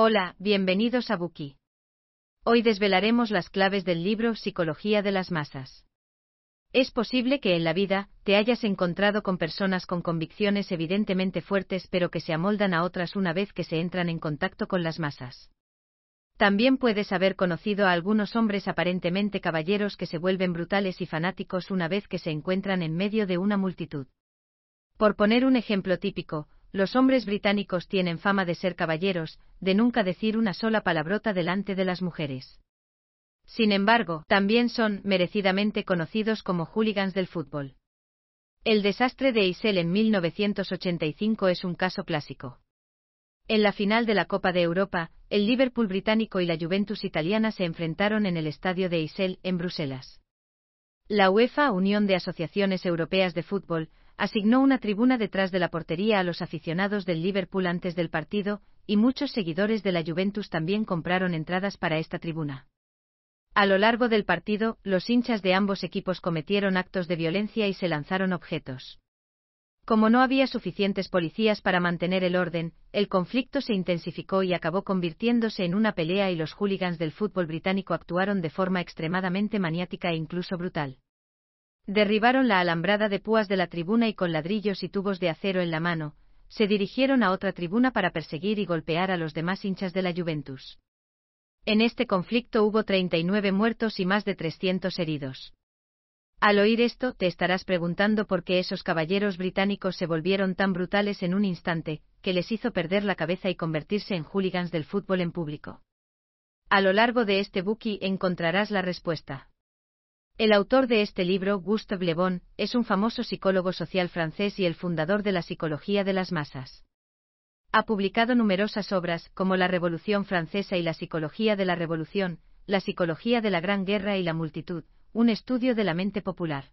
Hola, bienvenidos a Buki. Hoy desvelaremos las claves del libro Psicología de las Masas. Es posible que en la vida te hayas encontrado con personas con convicciones evidentemente fuertes pero que se amoldan a otras una vez que se entran en contacto con las masas. También puedes haber conocido a algunos hombres aparentemente caballeros que se vuelven brutales y fanáticos una vez que se encuentran en medio de una multitud. Por poner un ejemplo típico, los hombres británicos tienen fama de ser caballeros, de nunca decir una sola palabrota delante de las mujeres. Sin embargo, también son merecidamente conocidos como hooligans del fútbol. El desastre de Isel en 1985 es un caso clásico. En la final de la Copa de Europa, el Liverpool británico y la Juventus italiana se enfrentaron en el estadio de Isel, en Bruselas. La UEFA, Unión de Asociaciones Europeas de Fútbol, asignó una tribuna detrás de la portería a los aficionados del Liverpool antes del partido, y muchos seguidores de la Juventus también compraron entradas para esta tribuna. A lo largo del partido, los hinchas de ambos equipos cometieron actos de violencia y se lanzaron objetos. Como no había suficientes policías para mantener el orden, el conflicto se intensificó y acabó convirtiéndose en una pelea y los hooligans del fútbol británico actuaron de forma extremadamente maniática e incluso brutal. Derribaron la alambrada de púas de la tribuna y con ladrillos y tubos de acero en la mano, se dirigieron a otra tribuna para perseguir y golpear a los demás hinchas de la Juventus. En este conflicto hubo 39 muertos y más de 300 heridos. Al oír esto, te estarás preguntando por qué esos caballeros británicos se volvieron tan brutales en un instante, que les hizo perder la cabeza y convertirse en hooligans del fútbol en público. A lo largo de este buki encontrarás la respuesta. El autor de este libro, Gustave Le Bon, es un famoso psicólogo social francés y el fundador de la psicología de las masas. Ha publicado numerosas obras, como La Revolución Francesa y la Psicología de la Revolución, La Psicología de la Gran Guerra y la Multitud, un estudio de la mente popular.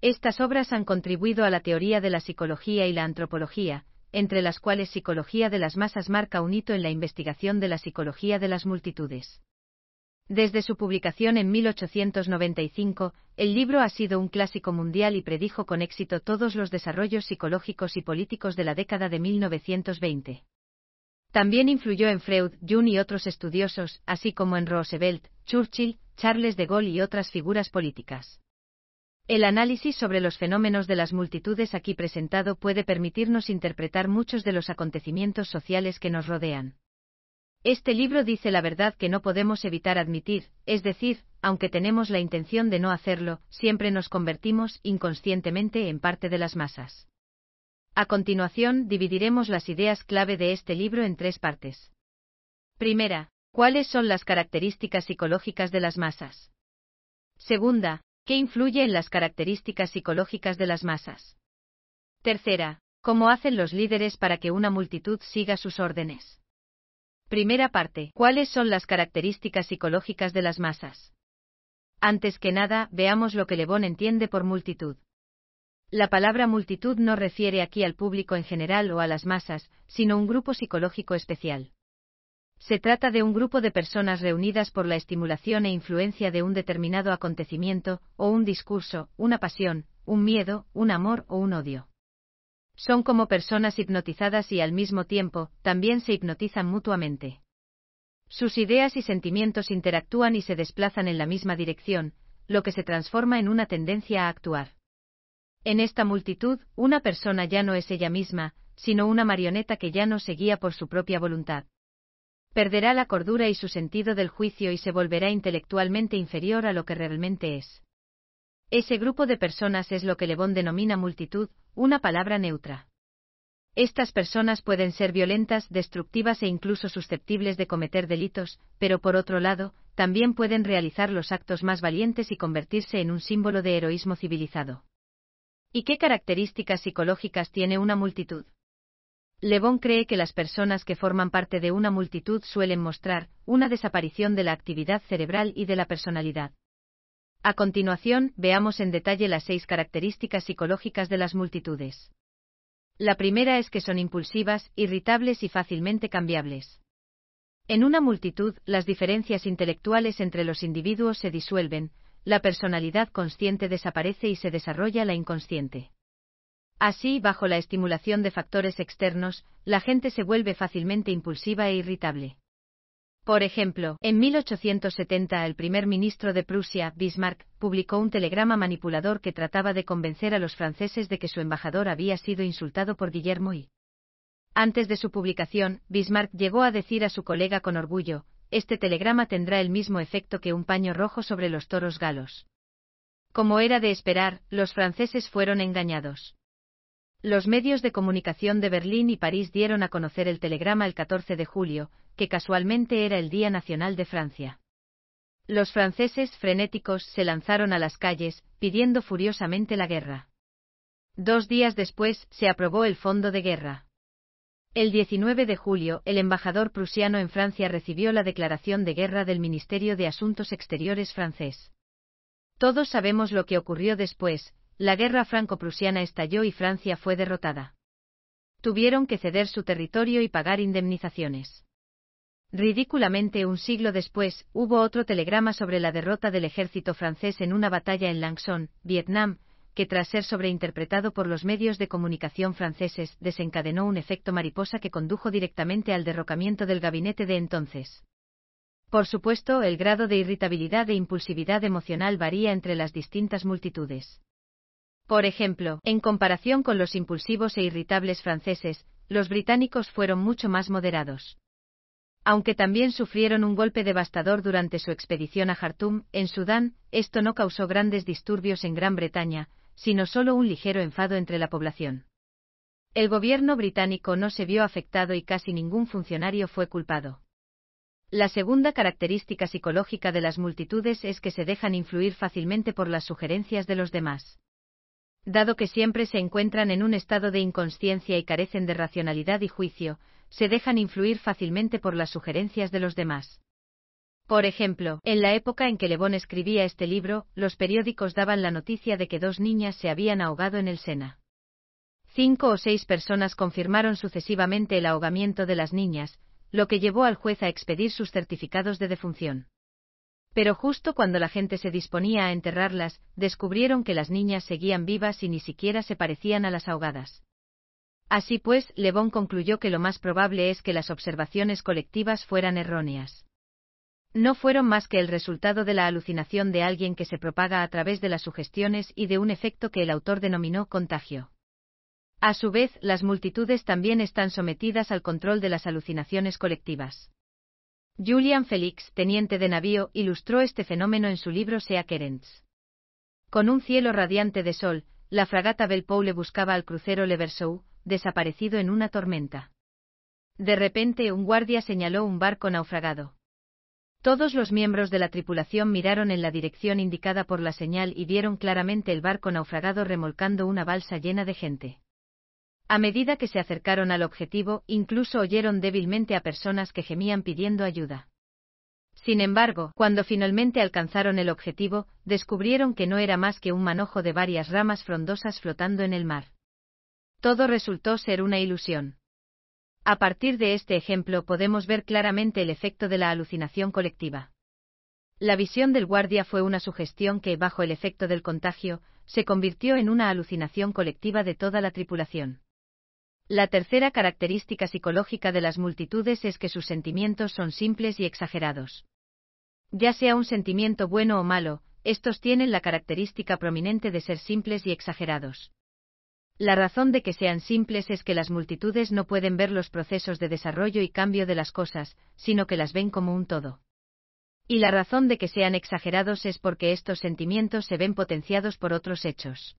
Estas obras han contribuido a la teoría de la psicología y la antropología, entre las cuales Psicología de las Masas marca un hito en la investigación de la psicología de las multitudes. Desde su publicación en 1895, el libro ha sido un clásico mundial y predijo con éxito todos los desarrollos psicológicos y políticos de la década de 1920. También influyó en Freud, Jung y otros estudiosos, así como en Roosevelt, Churchill, Charles de Gaulle y otras figuras políticas. El análisis sobre los fenómenos de las multitudes aquí presentado puede permitirnos interpretar muchos de los acontecimientos sociales que nos rodean. Este libro dice la verdad que no podemos evitar admitir, es decir, aunque tenemos la intención de no hacerlo, siempre nos convertimos inconscientemente en parte de las masas. A continuación, dividiremos las ideas clave de este libro en tres partes. Primera, ¿cuáles son las características psicológicas de las masas? Segunda, ¿qué influye en las características psicológicas de las masas? Tercera, ¿cómo hacen los líderes para que una multitud siga sus órdenes? Primera parte. ¿Cuáles son las características psicológicas de las masas? Antes que nada, veamos lo que Le Bon entiende por multitud. La palabra multitud no refiere aquí al público en general o a las masas, sino un grupo psicológico especial. Se trata de un grupo de personas reunidas por la estimulación e influencia de un determinado acontecimiento, o un discurso, una pasión, un miedo, un amor o un odio. Son como personas hipnotizadas y al mismo tiempo, también se hipnotizan mutuamente. Sus ideas y sentimientos interactúan y se desplazan en la misma dirección, lo que se transforma en una tendencia a actuar. En esta multitud, una persona ya no es ella misma, sino una marioneta que ya no se guía por su propia voluntad. Perderá la cordura y su sentido del juicio y se volverá intelectualmente inferior a lo que realmente es. Ese grupo de personas es lo que Le Bon denomina multitud, una palabra neutra. Estas personas pueden ser violentas, destructivas e incluso susceptibles de cometer delitos, pero por otro lado, también pueden realizar los actos más valientes y convertirse en un símbolo de heroísmo civilizado. ¿Y qué características psicológicas tiene una multitud? Le Bon cree que las personas que forman parte de una multitud suelen mostrar una desaparición de la actividad cerebral y de la personalidad. A continuación, veamos en detalle las seis características psicológicas de las multitudes. La primera es que son impulsivas, irritables y fácilmente cambiables. En una multitud, las diferencias intelectuales entre los individuos se disuelven, la personalidad consciente desaparece y se desarrolla la inconsciente. Así, bajo la estimulación de factores externos, la gente se vuelve fácilmente impulsiva e irritable. Por ejemplo, en 1870 el primer ministro de Prusia, Bismarck, publicó un telegrama manipulador que trataba de convencer a los franceses de que su embajador había sido insultado por Guillermo y. Antes de su publicación, Bismarck llegó a decir a su colega con orgullo, este telegrama tendrá el mismo efecto que un paño rojo sobre los toros galos. Como era de esperar, los franceses fueron engañados. Los medios de comunicación de Berlín y París dieron a conocer el telegrama el 14 de julio, que casualmente era el Día Nacional de Francia. Los franceses frenéticos se lanzaron a las calles, pidiendo furiosamente la guerra. Dos días después se aprobó el Fondo de Guerra. El 19 de julio, el embajador prusiano en Francia recibió la declaración de guerra del Ministerio de Asuntos Exteriores francés. Todos sabemos lo que ocurrió después, la guerra franco-prusiana estalló y Francia fue derrotada. Tuvieron que ceder su territorio y pagar indemnizaciones. Ridículamente un siglo después, hubo otro telegrama sobre la derrota del ejército francés en una batalla en Lang Son, Vietnam, que tras ser sobreinterpretado por los medios de comunicación franceses, desencadenó un efecto mariposa que condujo directamente al derrocamiento del gabinete de entonces. Por supuesto, el grado de irritabilidad e impulsividad emocional varía entre las distintas multitudes. Por ejemplo, en comparación con los impulsivos e irritables franceses, los británicos fueron mucho más moderados. Aunque también sufrieron un golpe devastador durante su expedición a Jartum, en Sudán, esto no causó grandes disturbios en Gran Bretaña, sino solo un ligero enfado entre la población. El gobierno británico no se vio afectado y casi ningún funcionario fue culpado. La segunda característica psicológica de las multitudes es que se dejan influir fácilmente por las sugerencias de los demás dado que siempre se encuentran en un estado de inconsciencia y carecen de racionalidad y juicio, se dejan influir fácilmente por las sugerencias de los demás. Por ejemplo, en la época en que Le Bon escribía este libro, los periódicos daban la noticia de que dos niñas se habían ahogado en el Sena. Cinco o seis personas confirmaron sucesivamente el ahogamiento de las niñas, lo que llevó al juez a expedir sus certificados de defunción. Pero justo cuando la gente se disponía a enterrarlas, descubrieron que las niñas seguían vivas y ni siquiera se parecían a las ahogadas. Así pues, Le Bon concluyó que lo más probable es que las observaciones colectivas fueran erróneas. No fueron más que el resultado de la alucinación de alguien que se propaga a través de las sugestiones y de un efecto que el autor denominó contagio. A su vez, las multitudes también están sometidas al control de las alucinaciones colectivas. Julian Felix, teniente de navío, ilustró este fenómeno en su libro Sea Querents. Con un cielo radiante de sol, la fragata Belpoule buscaba al crucero Leversou, desaparecido en una tormenta. De repente un guardia señaló un barco naufragado. Todos los miembros de la tripulación miraron en la dirección indicada por la señal y vieron claramente el barco naufragado remolcando una balsa llena de gente. A medida que se acercaron al objetivo, incluso oyeron débilmente a personas que gemían pidiendo ayuda. Sin embargo, cuando finalmente alcanzaron el objetivo, descubrieron que no era más que un manojo de varias ramas frondosas flotando en el mar. Todo resultó ser una ilusión. A partir de este ejemplo podemos ver claramente el efecto de la alucinación colectiva. La visión del guardia fue una sugestión que, bajo el efecto del contagio, se convirtió en una alucinación colectiva de toda la tripulación. La tercera característica psicológica de las multitudes es que sus sentimientos son simples y exagerados. Ya sea un sentimiento bueno o malo, estos tienen la característica prominente de ser simples y exagerados. La razón de que sean simples es que las multitudes no pueden ver los procesos de desarrollo y cambio de las cosas, sino que las ven como un todo. Y la razón de que sean exagerados es porque estos sentimientos se ven potenciados por otros hechos.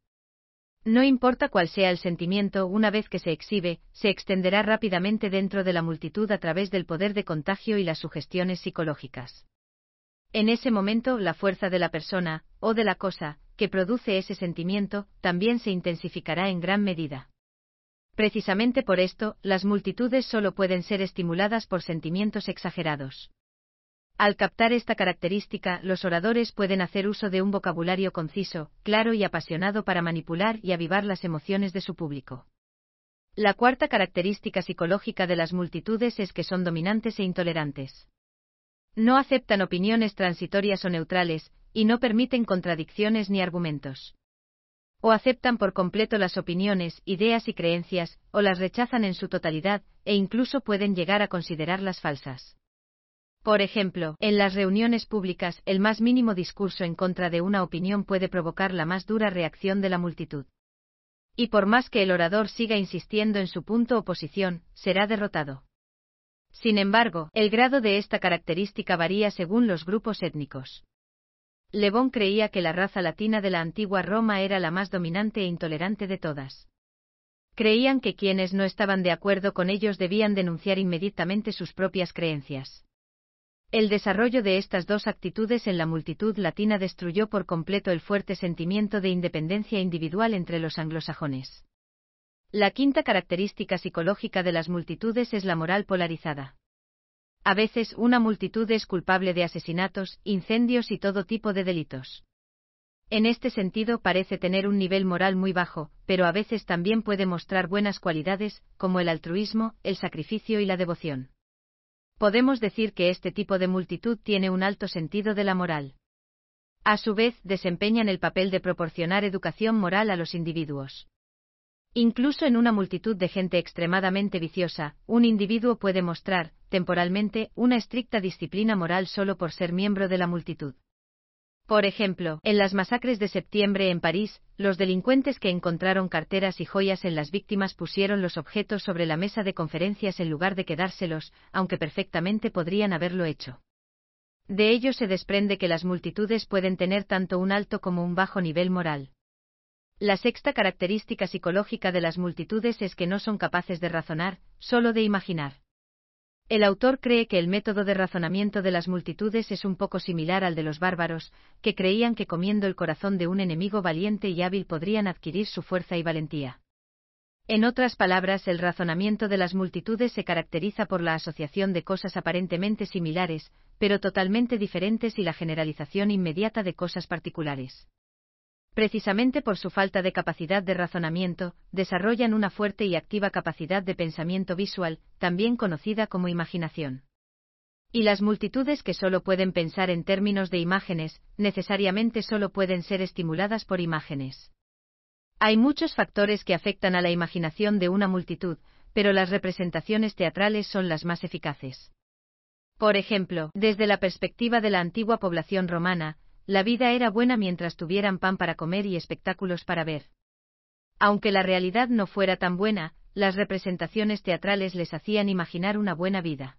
No importa cuál sea el sentimiento, una vez que se exhibe, se extenderá rápidamente dentro de la multitud a través del poder de contagio y las sugestiones psicológicas. En ese momento, la fuerza de la persona, o de la cosa, que produce ese sentimiento, también se intensificará en gran medida. Precisamente por esto, las multitudes solo pueden ser estimuladas por sentimientos exagerados. Al captar esta característica, los oradores pueden hacer uso de un vocabulario conciso, claro y apasionado para manipular y avivar las emociones de su público. La cuarta característica psicológica de las multitudes es que son dominantes e intolerantes. No aceptan opiniones transitorias o neutrales, y no permiten contradicciones ni argumentos. O aceptan por completo las opiniones, ideas y creencias, o las rechazan en su totalidad, e incluso pueden llegar a considerarlas falsas. Por ejemplo, en las reuniones públicas, el más mínimo discurso en contra de una opinión puede provocar la más dura reacción de la multitud. Y por más que el orador siga insistiendo en su punto o posición, será derrotado. Sin embargo, el grado de esta característica varía según los grupos étnicos. Le Bon creía que la raza latina de la antigua Roma era la más dominante e intolerante de todas. Creían que quienes no estaban de acuerdo con ellos debían denunciar inmediatamente sus propias creencias. El desarrollo de estas dos actitudes en la multitud latina destruyó por completo el fuerte sentimiento de independencia individual entre los anglosajones. La quinta característica psicológica de las multitudes es la moral polarizada. A veces una multitud es culpable de asesinatos, incendios y todo tipo de delitos. En este sentido parece tener un nivel moral muy bajo, pero a veces también puede mostrar buenas cualidades, como el altruismo, el sacrificio y la devoción. Podemos decir que este tipo de multitud tiene un alto sentido de la moral. A su vez, desempeñan el papel de proporcionar educación moral a los individuos. Incluso en una multitud de gente extremadamente viciosa, un individuo puede mostrar, temporalmente, una estricta disciplina moral solo por ser miembro de la multitud. Por ejemplo, en las masacres de septiembre en París, los delincuentes que encontraron carteras y joyas en las víctimas pusieron los objetos sobre la mesa de conferencias en lugar de quedárselos, aunque perfectamente podrían haberlo hecho. De ello se desprende que las multitudes pueden tener tanto un alto como un bajo nivel moral. La sexta característica psicológica de las multitudes es que no son capaces de razonar, solo de imaginar. El autor cree que el método de razonamiento de las multitudes es un poco similar al de los bárbaros, que creían que comiendo el corazón de un enemigo valiente y hábil podrían adquirir su fuerza y valentía. En otras palabras, el razonamiento de las multitudes se caracteriza por la asociación de cosas aparentemente similares, pero totalmente diferentes y la generalización inmediata de cosas particulares. Precisamente por su falta de capacidad de razonamiento, desarrollan una fuerte y activa capacidad de pensamiento visual, también conocida como imaginación. Y las multitudes que solo pueden pensar en términos de imágenes, necesariamente solo pueden ser estimuladas por imágenes. Hay muchos factores que afectan a la imaginación de una multitud, pero las representaciones teatrales son las más eficaces. Por ejemplo, desde la perspectiva de la antigua población romana, la vida era buena mientras tuvieran pan para comer y espectáculos para ver. Aunque la realidad no fuera tan buena, las representaciones teatrales les hacían imaginar una buena vida.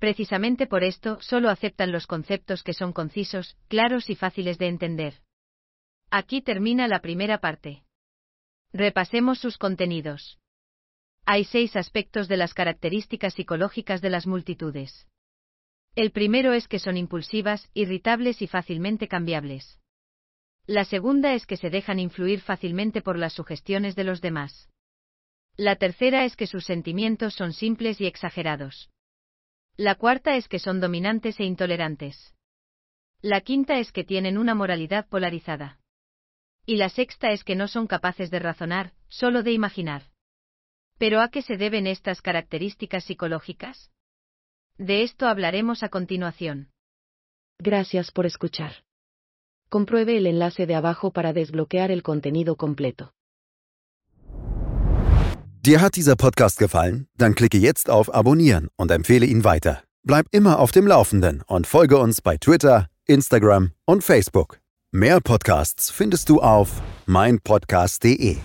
Precisamente por esto, solo aceptan los conceptos que son concisos, claros y fáciles de entender. Aquí termina la primera parte. Repasemos sus contenidos. Hay seis aspectos de las características psicológicas de las multitudes. El primero es que son impulsivas, irritables y fácilmente cambiables. La segunda es que se dejan influir fácilmente por las sugestiones de los demás. La tercera es que sus sentimientos son simples y exagerados. La cuarta es que son dominantes e intolerantes. La quinta es que tienen una moralidad polarizada. Y la sexta es que no son capaces de razonar, solo de imaginar. ¿Pero a qué se deben estas características psicológicas? De esto hablaremos a continuación. Gracias por escuchar. Compruebe el enlace de abajo para desbloquear el contenido completo. Dir hat dieser Podcast gefallen? Dann klicke jetzt auf Abonnieren und empfehle ihn weiter. Bleib immer auf dem Laufenden und folge uns bei Twitter, Instagram und Facebook. Mehr Podcasts findest du auf meinpodcast.de.